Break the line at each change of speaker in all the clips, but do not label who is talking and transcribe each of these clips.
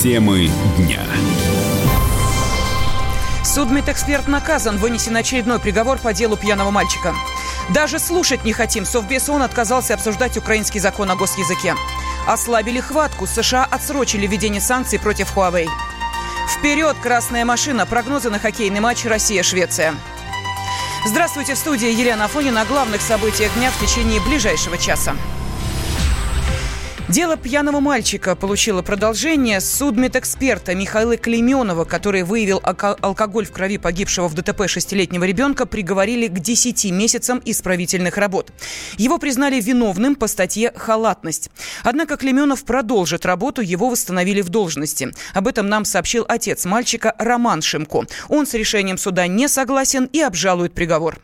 Темы дня.
Судмедэксперт наказан. Вынесен очередной приговор по делу пьяного мальчика. Даже слушать не хотим. Совбез ООН отказался обсуждать украинский закон о госязыке. Ослабили хватку. США отсрочили введение санкций против Huawei. Вперед, красная машина. Прогнозы на хоккейный матч Россия-Швеция. Здравствуйте, в студии Елена Афонина о главных событиях дня в течение ближайшего часа. Дело пьяного мальчика получило продолжение. Судмедэксперта Михаила Клеменова, который выявил алкоголь в крови погибшего в ДТП шестилетнего ребенка, приговорили к 10 месяцам исправительных работ. Его признали виновным по статье «Халатность». Однако Клеменов продолжит работу, его восстановили в должности. Об этом нам сообщил отец мальчика Роман Шимко. Он с решением суда не согласен и обжалует приговор.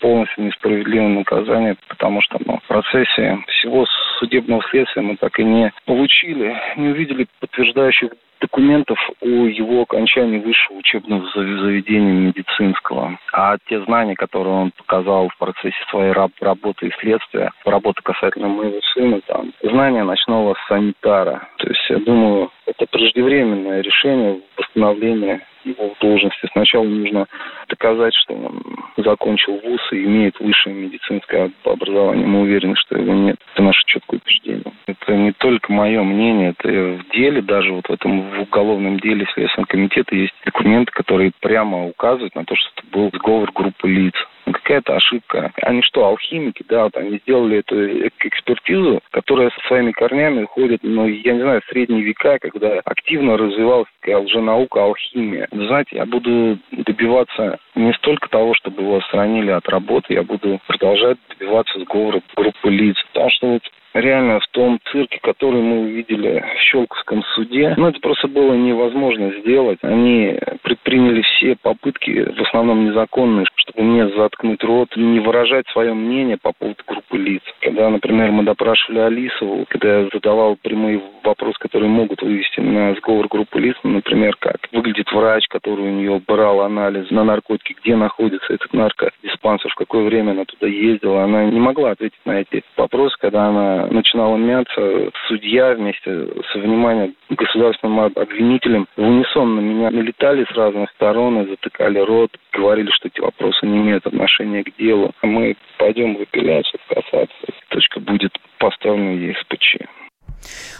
Полностью несправедливое наказание, потому что ну, в процессе всего судебного следствия мы так и не получили, не увидели подтверждающих документов о его окончании высшего учебного заведения медицинского. А те знания, которые он показал в процессе своей работы и следствия, работы касательно моего сына, там, знания ночного санитара. То есть, я думаю, это преждевременное решение восстановления его в должности. Сначала нужно доказать, что он закончил вуз и имеет высшее медицинское образование. Мы уверены, что его нет. Это наше четкое убеждение. Это не только мое мнение, это в деле, даже вот в этом в уголовном деле Следственного комитета есть документы, которые прямо указывают на то, что это был сговор группы лиц какая-то ошибка. Они что, алхимики, да, вот они сделали эту экспертизу, которая со своими корнями уходит, ну, я не знаю, в средние века, когда активно развивалась такая лженаука, алхимия. Вы знаете, я буду добиваться не столько того, чтобы его отстранили от работы, я буду продолжать добиваться сговора группы лиц. Потому что вот реально в том цирке, который мы увидели в Щелковском суде, ну, это просто было невозможно сделать. Они предприняли все попытки, в основном незаконные, чтобы мне заткнуть рот и не выражать свое мнение по поводу группы лиц. Когда, например, мы допрашивали Алисову, когда я задавал прямые вопросы, которые могут вывести на сговор группы лиц, например, как выглядит врач, который у нее брал анализ на наркотики, где находится этот наркодиспансер, в какое время она туда ездила, она не могла ответить на эти вопросы, когда она начинала мяться, судья вместе с вниманием государственным обвинителем в унисон на меня налетали с разных сторон и затыкали рот, говорили, что эти вопросы не имеют отношения к делу. Мы пойдем в апелляцию в кассацию. Точка будет поставлена ЕСПЧ.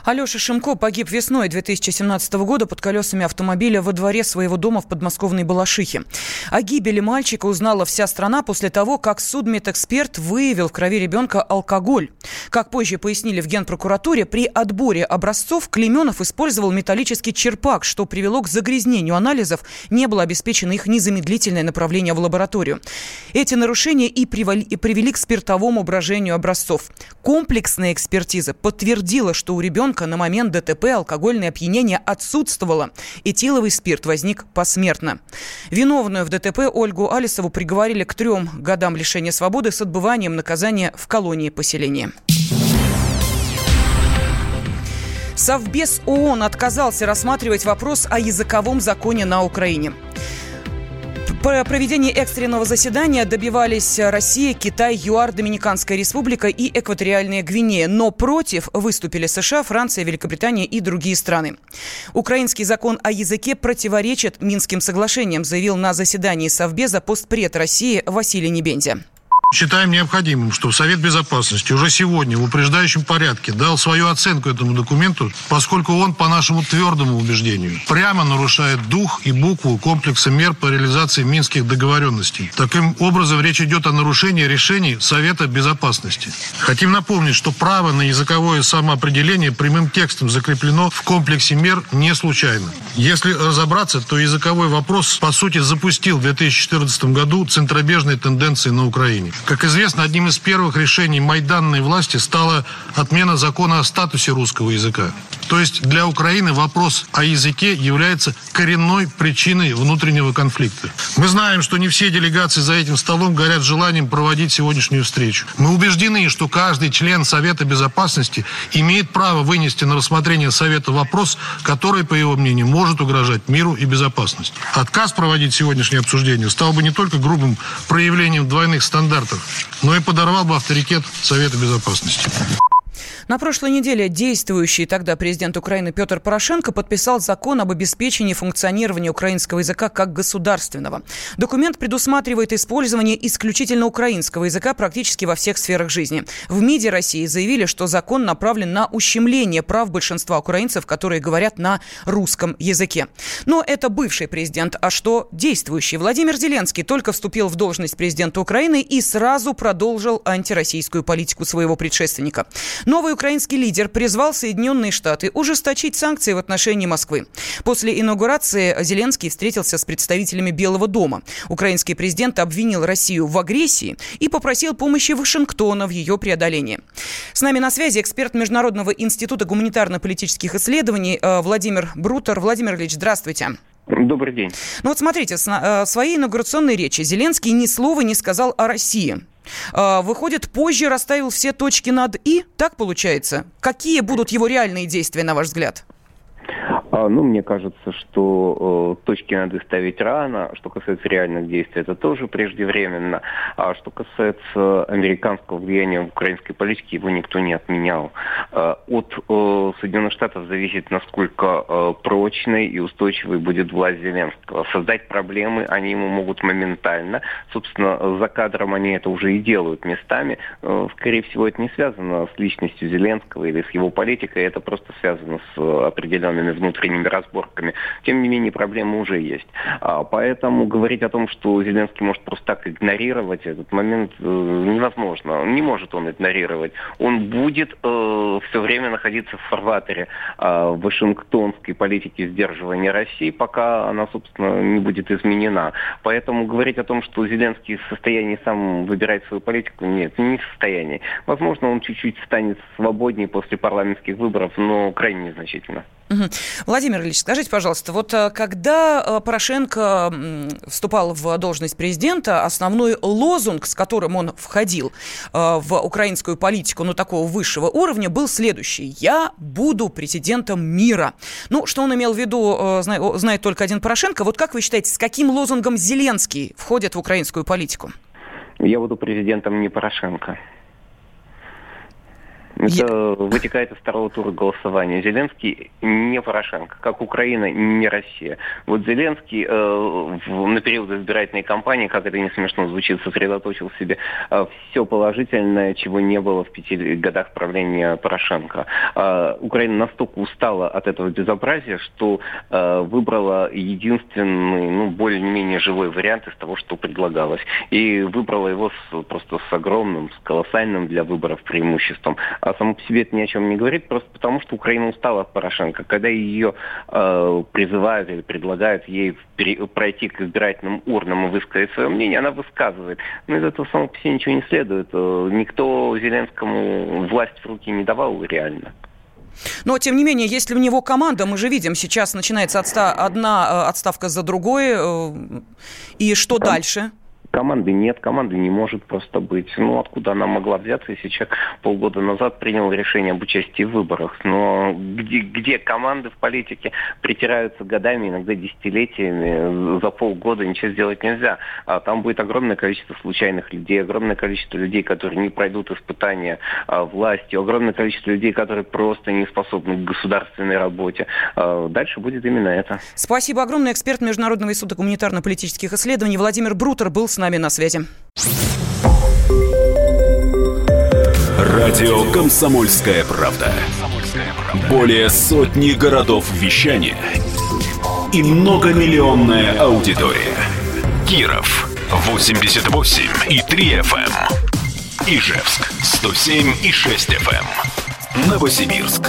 Алеша Шимко погиб весной 2017 года под колесами автомобиля во дворе своего дома в подмосковной Балашихе. О гибели мальчика узнала вся страна после того, как судмедэксперт выявил в крови ребенка алкоголь. Как позже пояснили в Генпрокуратуре, при отборе образцов Клеменов использовал металлический черпак, что привело к загрязнению анализов, не было обеспечено их незамедлительное направление в лабораторию. Эти нарушения и привели к спиртовому брожению образцов. Комплексная экспертиза подтвердила, что у ребенка на момент ДТП алкогольное опьянение отсутствовало. Этиловый спирт возник посмертно. Виновную в ДТП Ольгу Алисову приговорили к трем годам лишения свободы с отбыванием наказания в колонии поселения. Совбез ООН отказался рассматривать вопрос о языковом законе на Украине. Проведении экстренного заседания добивались Россия, Китай, ЮАР, Доминиканская республика и Экваториальная Гвинея. Но против выступили США, Франция, Великобритания и другие страны. Украинский закон о языке противоречит Минским соглашениям, заявил на заседании Совбеза постпред России Василий Небензя.
Считаем необходимым, что Совет Безопасности уже сегодня в упреждающем порядке дал свою оценку этому документу, поскольку он, по нашему твердому убеждению, прямо нарушает дух и букву комплекса мер по реализации минских договоренностей. Таким образом, речь идет о нарушении решений Совета Безопасности. Хотим напомнить, что право на языковое самоопределение прямым текстом закреплено в комплексе мер не случайно. Если разобраться, то языковой вопрос, по сути, запустил в 2014 году центробежные тенденции на Украине. Как известно, одним из первых решений майданной власти стала отмена закона о статусе русского языка. То есть для Украины вопрос о языке является коренной причиной внутреннего конфликта. Мы знаем, что не все делегации за этим столом горят желанием проводить сегодняшнюю встречу. Мы убеждены, что каждый член Совета Безопасности имеет право вынести на рассмотрение Совета вопрос, который, по его мнению, может угрожать миру и безопасности. Отказ проводить сегодняшнее обсуждение стал бы не только грубым проявлением двойных стандартов, но и подорвал бы авторитет Совета Безопасности.
На прошлой неделе действующий тогда президент Украины Петр Порошенко подписал закон об обеспечении функционирования украинского языка как государственного. Документ предусматривает использование исключительно украинского языка практически во всех сферах жизни. В МИДе России заявили, что закон направлен на ущемление прав большинства украинцев, которые говорят на русском языке. Но это бывший президент. А что действующий? Владимир Зеленский только вступил в должность президента Украины и сразу продолжил антироссийскую политику своего предшественника. Новый украинский лидер призвал Соединенные Штаты ужесточить санкции в отношении Москвы. После инаугурации Зеленский встретился с представителями Белого дома. Украинский президент обвинил Россию в агрессии и попросил помощи Вашингтона в ее преодолении. С нами на связи эксперт Международного института гуманитарно-политических исследований э, Владимир Брутер. Владимир Ильич, здравствуйте.
Добрый день.
Ну вот смотрите, в э, своей инаугурационной речи Зеленский ни слова не сказал о России. Э, выходит, позже расставил все точки над «и», так получается? Какие будут его реальные действия, на ваш взгляд?
А, ну, мне кажется, что э, точки надо ставить рано. Что касается реальных действий, это тоже преждевременно. А что касается американского влияния в украинской политике, его никто не отменял. Э, от э, Соединенных Штатов зависит, насколько э, прочной и устойчивой будет власть Зеленского. Создать проблемы они ему могут моментально. Собственно, за кадром они это уже и делают местами. Э, скорее всего, это не связано с личностью Зеленского или с его политикой. Это просто связано с определенными внутренними внутренними разборками. Тем не менее, проблемы уже есть. А, поэтому говорить о том, что Зеленский может просто так игнорировать этот момент, э, невозможно. Не может он игнорировать. Он будет э, все время находиться в фарватере э, вашингтонской политики сдерживания России, пока она, собственно, не будет изменена. Поэтому говорить о том, что Зеленский в состоянии сам выбирать свою политику, нет, не в состоянии. Возможно, он чуть-чуть станет свободнее после парламентских выборов, но крайне незначительно.
Угу. Владимир Ильич, скажите, пожалуйста, вот э, когда э, Порошенко вступал в должность президента, основной лозунг, с которым он входил э, в украинскую политику, ну, такого высшего уровня, был следующий. «Я буду президентом мира». Ну, что он имел в виду, знает только один Порошенко. Вот как вы считаете, с каким лозунгом Зеленский входит в украинскую политику?
Я буду президентом не Порошенко. Это Я... вытекает из второго тура голосования. Зеленский не Порошенко, как Украина не Россия. Вот Зеленский э, в, на период избирательной кампании, как это не смешно звучит, сосредоточил в себе э, все положительное, чего не было в пяти годах правления Порошенко. Э, Украина настолько устала от этого безобразия, что э, выбрала единственный, ну, более-менее живой вариант из того, что предлагалось. И выбрала его с, просто с огромным, с колоссальным для выборов преимуществом а само по себе это ни о чем не говорит, просто потому что Украина устала от Порошенко. Когда ее э, призывают или предлагают ей пройти к избирательным урнам и высказать свое мнение, она высказывает. Но из этого само по себе ничего не следует. Э, никто Зеленскому власть в руки не давал реально.
Но, тем не менее, если у него команда, мы же видим, сейчас начинается отста- одна э, отставка за другой. Э, и что да. дальше?
Команды нет, команды не может просто быть. Ну, откуда она могла взяться, если человек полгода назад принял решение об участии в выборах? Но где, где команды в политике притираются годами, иногда десятилетиями, за полгода ничего сделать нельзя. А там будет огромное количество случайных людей, огромное количество людей, которые не пройдут испытания а, власти, огромное количество людей, которые просто не способны к государственной работе. А, дальше будет именно это.
Спасибо огромное. Эксперт Международного института гуманитарно-политических исследований Владимир Брутер был с нами на связи.
Радио «Комсомольская правда». Более сотни городов вещания и многомиллионная аудитория. Киров 88 и 3 FM. Эм. Ижевск 107 и 6 FM. Эм. Новосибирск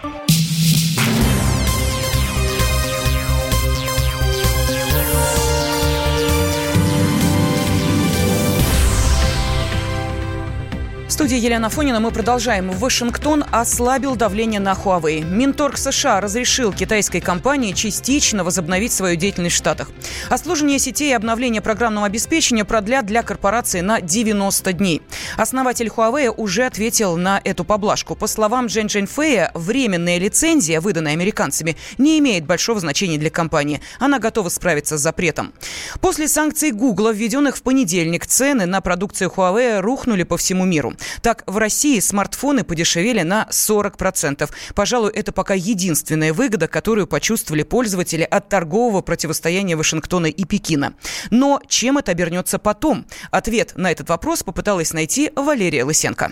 Студии Елена Фонина мы продолжаем. Вашингтон ослабил давление на Huawei. Минторг США разрешил китайской компании частично возобновить свою деятельность в Штатах. Ослужение сетей и обновление программного обеспечения продлят для корпорации на 90 дней. Основатель Huawei уже ответил на эту поблажку. По словам Джен Джен Фэя, временная лицензия, выданная американцами, не имеет большого значения для компании. Она готова справиться с запретом. После санкций Google, введенных в понедельник, цены на продукцию Huawei рухнули по всему миру. Так, в России смартфоны подешевели на 40%. Пожалуй, это пока единственная выгода, которую почувствовали пользователи от торгового противостояния Вашингтона и Пекина. Но чем это обернется потом? Ответ на этот вопрос попыталась найти Валерия Лысенко.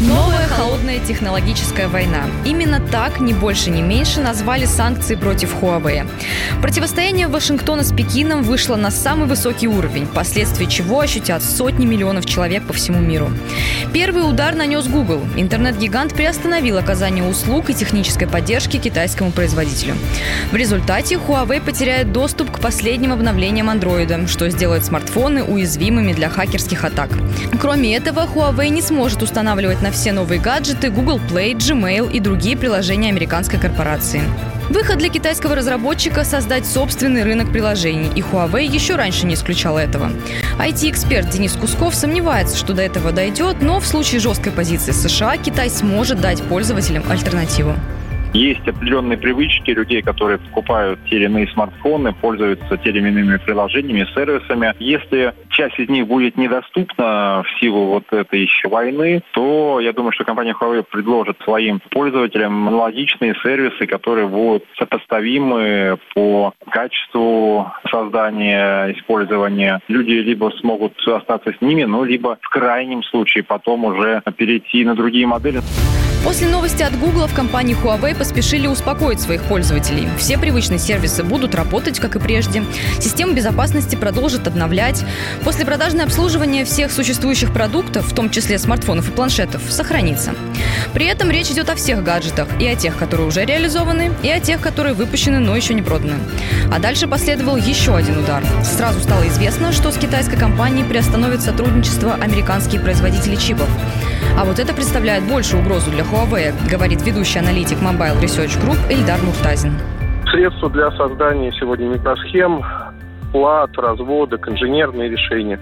Новая холодная технологическая война. Именно так, ни больше, ни меньше, назвали санкции против Huawei. Противостояние Вашингтона с Пекином вышло на самый высокий уровень, последствия чего ощутят сотни миллионов человек по всему миру. Первый удар нанес Google. Интернет-гигант приостановил оказание услуг и технической поддержки китайскому производителю. В результате Huawei потеряет доступ к последним обновлениям Android, что сделает смартфоны уязвимыми для хакерских атак. Кроме этого, Huawei не сможет устанавливать на все новые гаджеты Google Play, Gmail и другие приложения американской корпорации. Выход для китайского разработчика – создать собственный рынок приложений, и Huawei еще раньше не исключал этого. IT-эксперт Денис Кусков сомневается, что до этого дойдет, но в случае жесткой позиции США Китай сможет дать пользователям альтернативу.
Есть определенные привычки людей, которые покупают те или иные смартфоны, пользуются теми или иными приложениями, сервисами. Если часть из них будет недоступна в силу вот этой еще войны, то я думаю, что компания Huawei предложит своим пользователям аналогичные сервисы, которые будут сопоставимы по качеству создания, использования. Люди либо смогут остаться с ними, ну, либо в крайнем случае потом уже перейти на другие модели.
После новости от Google в компании Huawei поспешили успокоить своих пользователей. Все привычные сервисы будут работать, как и прежде. Систему безопасности продолжат обновлять. После продажное обслуживание всех существующих продуктов, в том числе смартфонов и планшетов, сохранится. При этом речь идет о всех гаджетах, и о тех, которые уже реализованы, и о тех, которые выпущены, но еще не проданы. А дальше последовал еще один удар. Сразу стало известно, что с китайской компанией приостановит сотрудничество американские производители чипов. А вот это представляет большую угрозу для Huawei, говорит ведущий аналитик Mobile Research Group Эльдар Муртазин.
Средства для создания сегодня микросхем, плат, разводок, инженерные решения.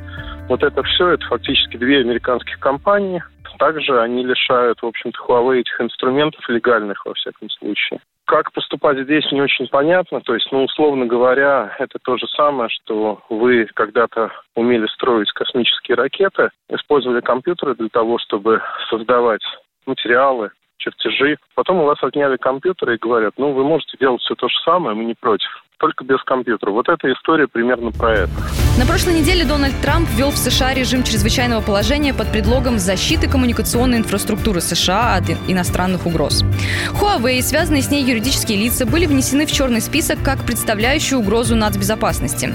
Вот это все, это фактически две американских компании. Также они лишают, в общем-то, Huawei этих инструментов легальных, во всяком случае. Как поступать здесь не очень понятно. То есть, ну, условно говоря, это то же самое, что вы когда-то умели строить космические ракеты, использовали компьютеры для того, чтобы создавать материалы, чертежи. Потом у вас отняли компьютеры и говорят, ну, вы можете делать все то же самое, мы не против только без компьютера. Вот эта история примерно про это.
На прошлой неделе Дональд Трамп ввел в США режим чрезвычайного положения под предлогом защиты коммуникационной инфраструктуры США от иностранных угроз. Huawei и связанные с ней юридические лица были внесены в черный список как представляющие угрозу нацбезопасности.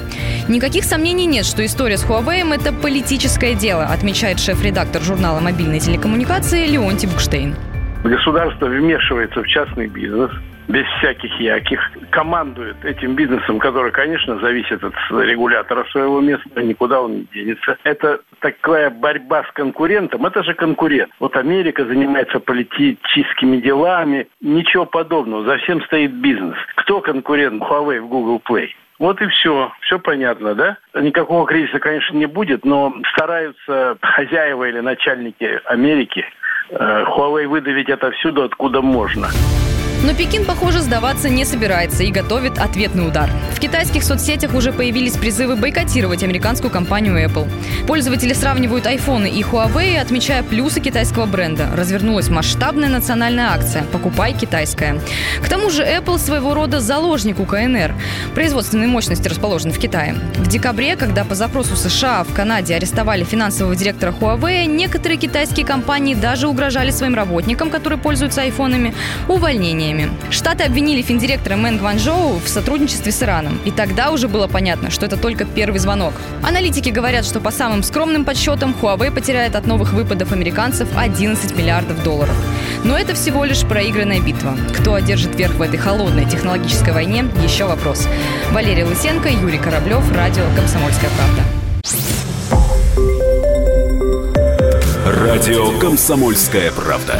Никаких сомнений нет, что история с Huawei – это политическое дело, отмечает шеф-редактор журнала мобильной телекоммуникации Леонтий Букштейн.
Государство вмешивается в частный бизнес, без всяких яких, командует этим бизнесом, который, конечно, зависит от регулятора своего места, никуда он не денется. Это такая борьба с конкурентом, это же конкурент. Вот Америка занимается политическими делами, ничего подобного, за всем стоит бизнес. Кто конкурент Huawei в Google Play? Вот и все. Все понятно, да? Никакого кризиса, конечно, не будет, но стараются хозяева или начальники Америки э, Huawei выдавить это всюду, откуда можно.
Но Пекин, похоже, сдаваться не собирается и готовит ответный удар. В китайских соцсетях уже появились призывы бойкотировать американскую компанию Apple. Пользователи сравнивают iPhone и Huawei, отмечая плюсы китайского бренда. Развернулась масштабная национальная акция «Покупай китайское». К тому же Apple своего рода заложник у КНР. Производственные мощности расположены в Китае. В декабре, когда по запросу США в Канаде арестовали финансового директора Huawei, некоторые китайские компании даже угрожали своим работникам, которые пользуются айфонами, увольнением обвинениями. Штаты обвинили финдиректора Мэн Гванчжоу в сотрудничестве с Ираном. И тогда уже было понятно, что это только первый звонок. Аналитики говорят, что по самым скромным подсчетам Huawei потеряет от новых выпадов американцев 11 миллиардов долларов. Но это всего лишь проигранная битва. Кто одержит верх в этой холодной технологической войне – еще вопрос. Валерий Лысенко, Юрий Кораблев, радио «Комсомольская правда».
Радио «Комсомольская правда».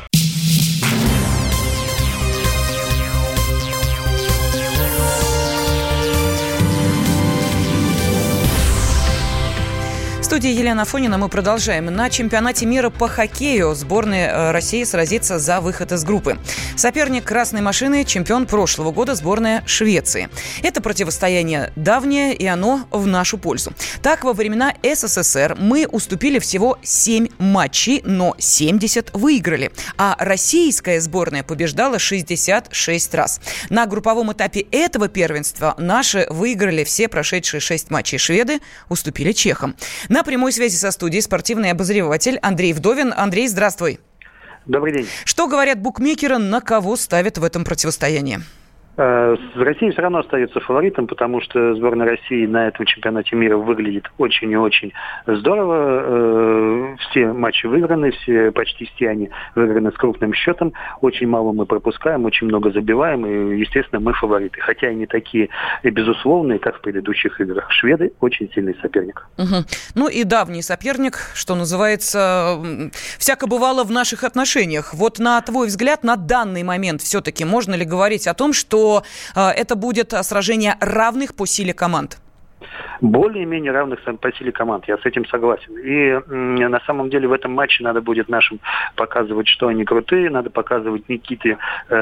Студии Елена Фонина мы продолжаем. На чемпионате мира по хоккею сборная э, России сразится за выход из группы. Соперник красной машины – чемпион прошлого года сборная Швеции. Это противостояние давнее, и оно в нашу пользу. Так, во времена СССР мы уступили всего 7 матчей, но 70 выиграли. А российская сборная побеждала 66 раз. На групповом этапе этого первенства наши выиграли все прошедшие 6 матчей. Шведы уступили чехам. На на прямой связи со студией спортивный обозреватель Андрей Вдовин. Андрей, здравствуй.
Добрый день.
Что говорят букмекеры, на кого ставят в этом противостоянии?
Э, Россия все равно остается фаворитом, потому что сборная России на этом чемпионате мира выглядит очень и очень здорово. Э, все матчи выиграны, все, почти все они выиграны с крупным счетом. Очень мало мы пропускаем, очень много забиваем, и, естественно, мы фавориты. Хотя и не такие безусловные, как в предыдущих играх. Шведы очень сильный соперник.
Угу. Ну и давний соперник, что называется, всяко бывало в наших отношениях. Вот на твой взгляд, на данный момент все-таки можно ли говорить о том, что э, это будет сражение равных по силе команд?
более-менее равных по силе команд. Я с этим согласен. И на самом деле в этом матче надо будет нашим показывать, что они крутые, надо показывать Никите э,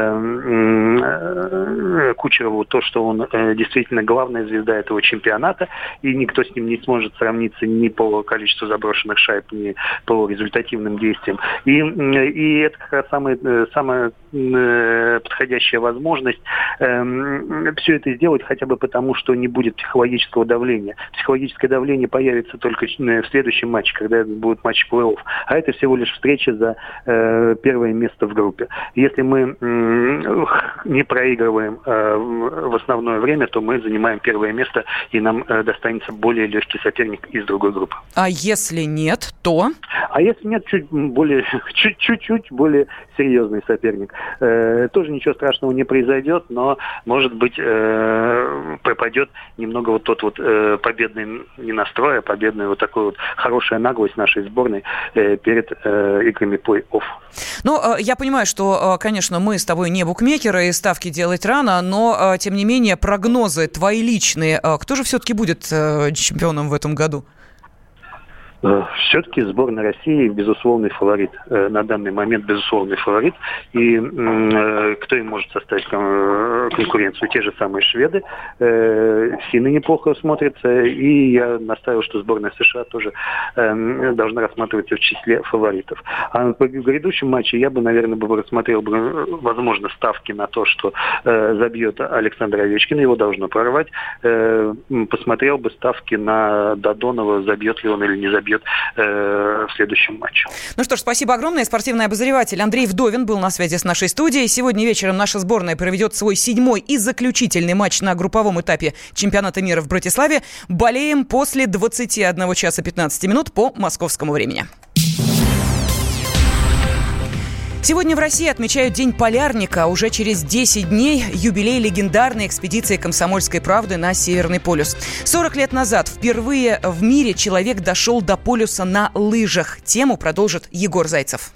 э, Кучерову то, что он э, действительно главная звезда этого чемпионата, и никто с ним не сможет сравниться ни по количеству заброшенных шайб, ни по результативным действиям. И, и это как раз э, э, подходящая возможность э, все это сделать хотя бы потому, что не будет психологического давления. Психологическое давление появится только в следующем матче, когда будет матч плей-офф. А это всего лишь встреча за э, первое место в группе. Если мы э, не проигрываем э, в основное время, то мы занимаем первое место, и нам э, достанется более легкий соперник из другой группы.
А если нет, то?
А если нет, чуть более, чуть-чуть более серьезный соперник. Э, тоже ничего страшного не произойдет, но, может быть, э, пропадет немного вот тот вот э, победный не настрой, а победная вот такой вот хорошая наглость нашей сборной э, перед э, играми плей-офф.
Ну, э, я понимаю, что, э, конечно, мы с тобой не букмекеры, и ставки делать рано, но, э, тем не менее, прогнозы твои личные. Кто же все-таки будет чемпионом в этом году?
Э, все-таки сборная России безусловный фаворит. Э, на данный момент безусловный фаворит. И э, кто им может составить конкуренцию? Те же самые шведы. Финны неплохо смотрятся. И я настаиваю, что сборная США тоже должна рассматриваться в числе фаворитов. А по грядущем матче я бы, наверное, бы рассмотрел бы, возможно, ставки на то, что забьет Александр Овечкин. Его должно прорвать. Посмотрел бы ставки на Додонова, забьет ли он или не забьет забьет э, в следующем матче.
Ну что ж, спасибо огромное. Спортивный обозреватель Андрей Вдовин был на связи с нашей студией. Сегодня вечером наша сборная проведет свой седьмой и заключительный матч на групповом этапе чемпионата мира в Братиславе. Болеем после 21 часа 15 минут по московскому времени. Сегодня в России отмечают День полярника. Уже через 10 дней юбилей легендарной экспедиции «Комсомольской правды» на Северный полюс. 40 лет назад впервые в мире человек дошел до полюса на лыжах. Тему продолжит Егор Зайцев.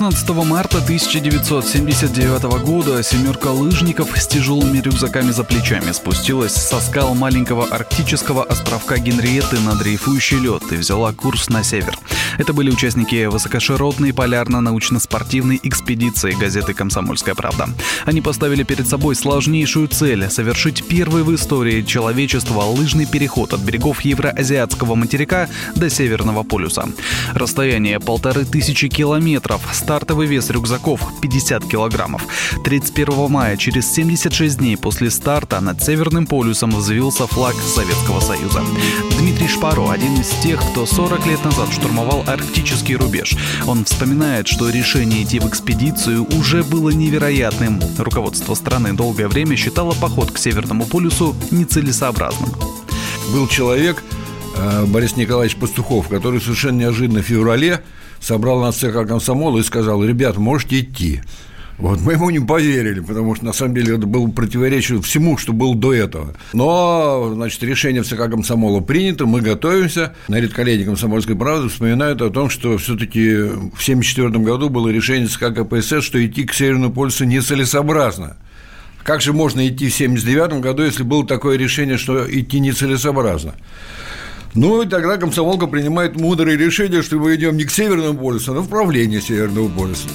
16 марта 1979 года семерка лыжников с тяжелыми рюкзаками за плечами спустилась со скал маленького арктического островка Генриетты на дрейфующий лед и взяла курс на север. Это были участники высокоширотной полярно-научно-спортивной экспедиции газеты «Комсомольская правда». Они поставили перед собой сложнейшую цель – совершить первый в истории человечества лыжный переход от берегов Евроазиатского материка до Северного полюса. Расстояние полторы тысячи километров – стартовый вес рюкзаков – 50 килограммов. 31 мая, через 76 дней после старта, над Северным полюсом взвился флаг Советского Союза. Дмитрий Шпаро – один из тех, кто 40 лет назад штурмовал арктический рубеж. Он вспоминает, что решение идти в экспедицию уже было невероятным. Руководство страны долгое время считало поход к Северному полюсу нецелесообразным.
Был человек, э, Борис Николаевич Пастухов, который совершенно неожиданно в феврале собрал нас ЦК комсомола и сказал, ребят, можете идти. Вот мы ему не поверили, потому что на самом деле это было противоречие всему, что было до этого. Но, значит, решение в ЦК комсомола принято, мы готовимся. На редколлегии комсомольской правды вспоминают о том, что все-таки в 1974 году было решение ЦК КПСС, что идти к Северному полюсу нецелесообразно. Как же можно идти в 1979 году, если было такое решение, что идти нецелесообразно? Ну, и тогда комсомолка принимает мудрое решение, что мы идем не к Северному полюсу, а в направлении Северного полюса.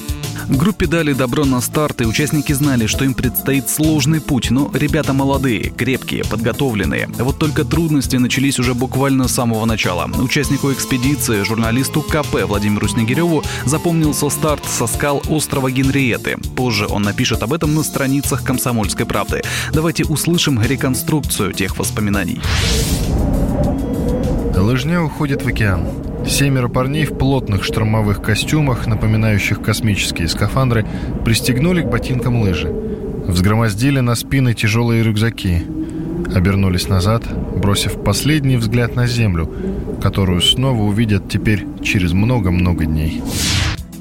Группе дали добро на старт, и участники знали, что им предстоит сложный путь, но ребята молодые, крепкие, подготовленные. Вот только трудности начались уже буквально с самого начала. Участнику экспедиции, журналисту КП Владимиру Снегиреву запомнился старт со скал острова Генриеты. Позже он напишет об этом на страницах «Комсомольской правды». Давайте услышим реконструкцию тех воспоминаний.
Лыжня уходит в океан. Семеро парней в плотных штормовых костюмах, напоминающих космические скафандры, пристегнули к ботинкам лыжи. Взгромоздили на спины тяжелые рюкзаки. Обернулись назад, бросив последний взгляд на Землю, которую снова увидят теперь через много-много дней.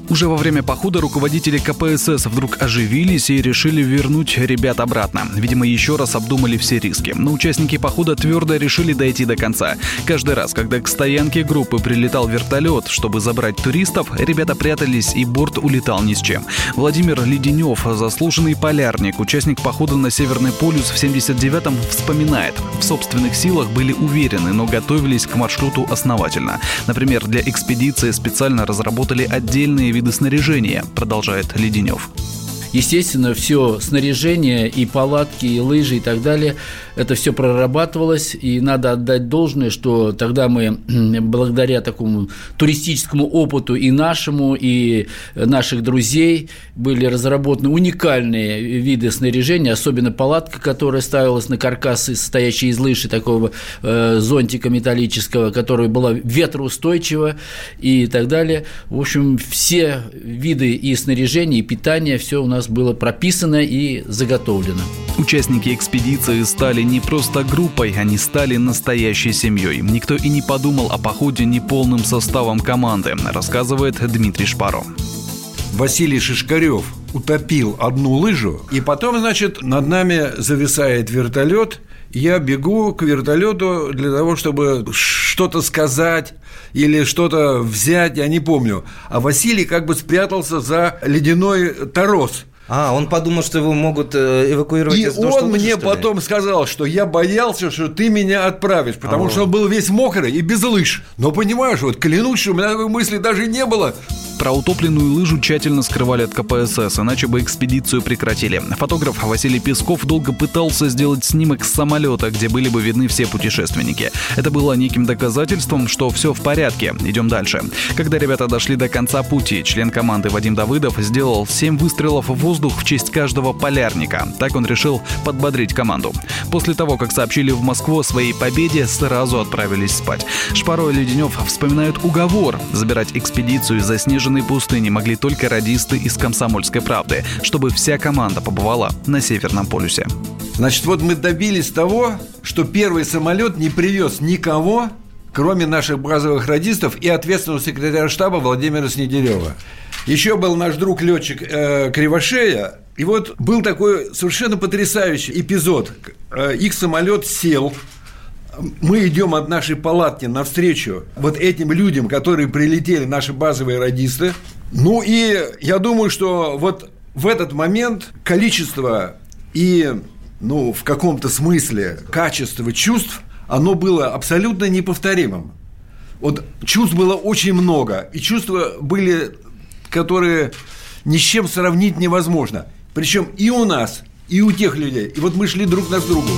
Уже во время похода руководители КПСС вдруг оживились и решили вернуть ребят обратно. Видимо, еще раз обдумали все риски. Но участники похода твердо решили дойти до конца. Каждый раз, когда к стоянке группы прилетал вертолет, чтобы забрать туристов, ребята прятались и борт улетал ни с чем. Владимир Леденев, заслуженный полярник, участник похода на Северный полюс в 79-м, вспоминает. В собственных силах были уверены, но готовились к маршруту основательно. Например, для экспедиции специально разработали отдельные виды снаряжения, продолжает Леденев.
Естественно, все снаряжение и палатки, и лыжи и так далее, это все прорабатывалось, и надо отдать должное, что тогда мы, благодаря такому туристическому опыту и нашему, и наших друзей, были разработаны уникальные виды снаряжения, особенно палатка, которая ставилась на каркасы, состоящие из лыж и такого э, зонтика металлического, которая была ветроустойчива и так далее. В общем, все виды и снаряжения, и питания, все у нас нас было прописано и заготовлено.
Участники экспедиции стали не просто группой, они стали настоящей семьей. Никто и не подумал о походе неполным составом команды, рассказывает Дмитрий Шпаро.
Василий Шишкарев утопил одну лыжу, и потом, значит, над нами зависает вертолет, я бегу к вертолету для того, чтобы что-то сказать или что-то взять, я не помню. А Василий как бы спрятался за ледяной торос.
А, он подумал, что его могут э, эвакуировать
И из он того, мне потом сказал, что я боялся, что ты меня отправишь, потому а что он был весь мокрый и без лыж. Но понимаешь, вот клянусь, что у меня такой мысли даже не было.
Про утопленную лыжу тщательно скрывали от КПСС, иначе бы экспедицию прекратили. Фотограф Василий Песков долго пытался сделать снимок с самолета, где были бы видны все путешественники. Это было неким доказательством, что все в порядке. Идем дальше. Когда ребята дошли до конца пути, член команды Вадим Давыдов сделал 7 выстрелов в воздух в честь каждого полярника. Так он решил подбодрить команду. После того, как сообщили в Москву о своей победе, сразу отправились спать. Шпаро и Леденев вспоминают уговор забирать экспедицию из заснеженной заснеженной пустыне могли только радисты из «Комсомольской правды», чтобы вся команда побывала на Северном полюсе.
Значит, вот мы добились того, что первый самолет не привез никого, кроме наших базовых радистов и ответственного секретаря штаба Владимира Снегирева. Еще был наш друг летчик э, Кривошея, и вот был такой совершенно потрясающий эпизод. Э, их самолет сел, мы идем от нашей палатки навстречу вот этим людям, которые прилетели, наши базовые радисты. Ну и я думаю, что вот в этот момент количество и, ну, в каком-то смысле качество чувств, оно было абсолютно неповторимым. Вот чувств было очень много, и чувства были, которые ни с чем сравнить невозможно. Причем и у нас, и у тех людей. И вот мы шли друг на другу.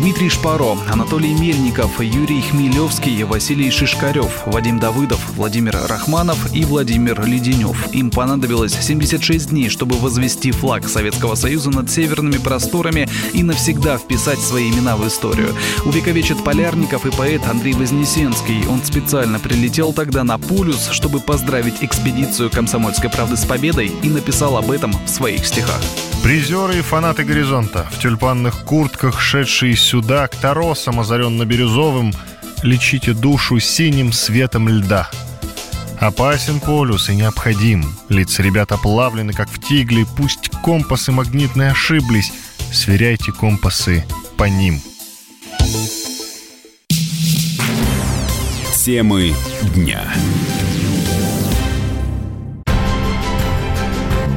Дмитрий Шпаро, Анатолий Мельников, Юрий Хмелевский, Василий Шишкарев, Вадим Давыдов, Владимир Рахманов и Владимир Леденев. Им понадобилось 76 дней, чтобы возвести флаг Советского Союза над северными просторами и навсегда вписать свои имена в историю. Увековечит полярников и поэт Андрей Вознесенский. Он специально прилетел тогда на полюс, чтобы поздравить экспедицию «Комсомольской правды» с победой и написал об этом в своих стихах.
Призеры и фанаты «Горизонта» в тюльпанных куртках, шедшие сюда к торосам, озаренно-бирюзовым, лечите душу синим светом льда. Опасен полюс и необходим. Лица ребят оплавлены, как в тигле. Пусть компасы магнитные ошиблись. Сверяйте компасы по ним.
Темы дня.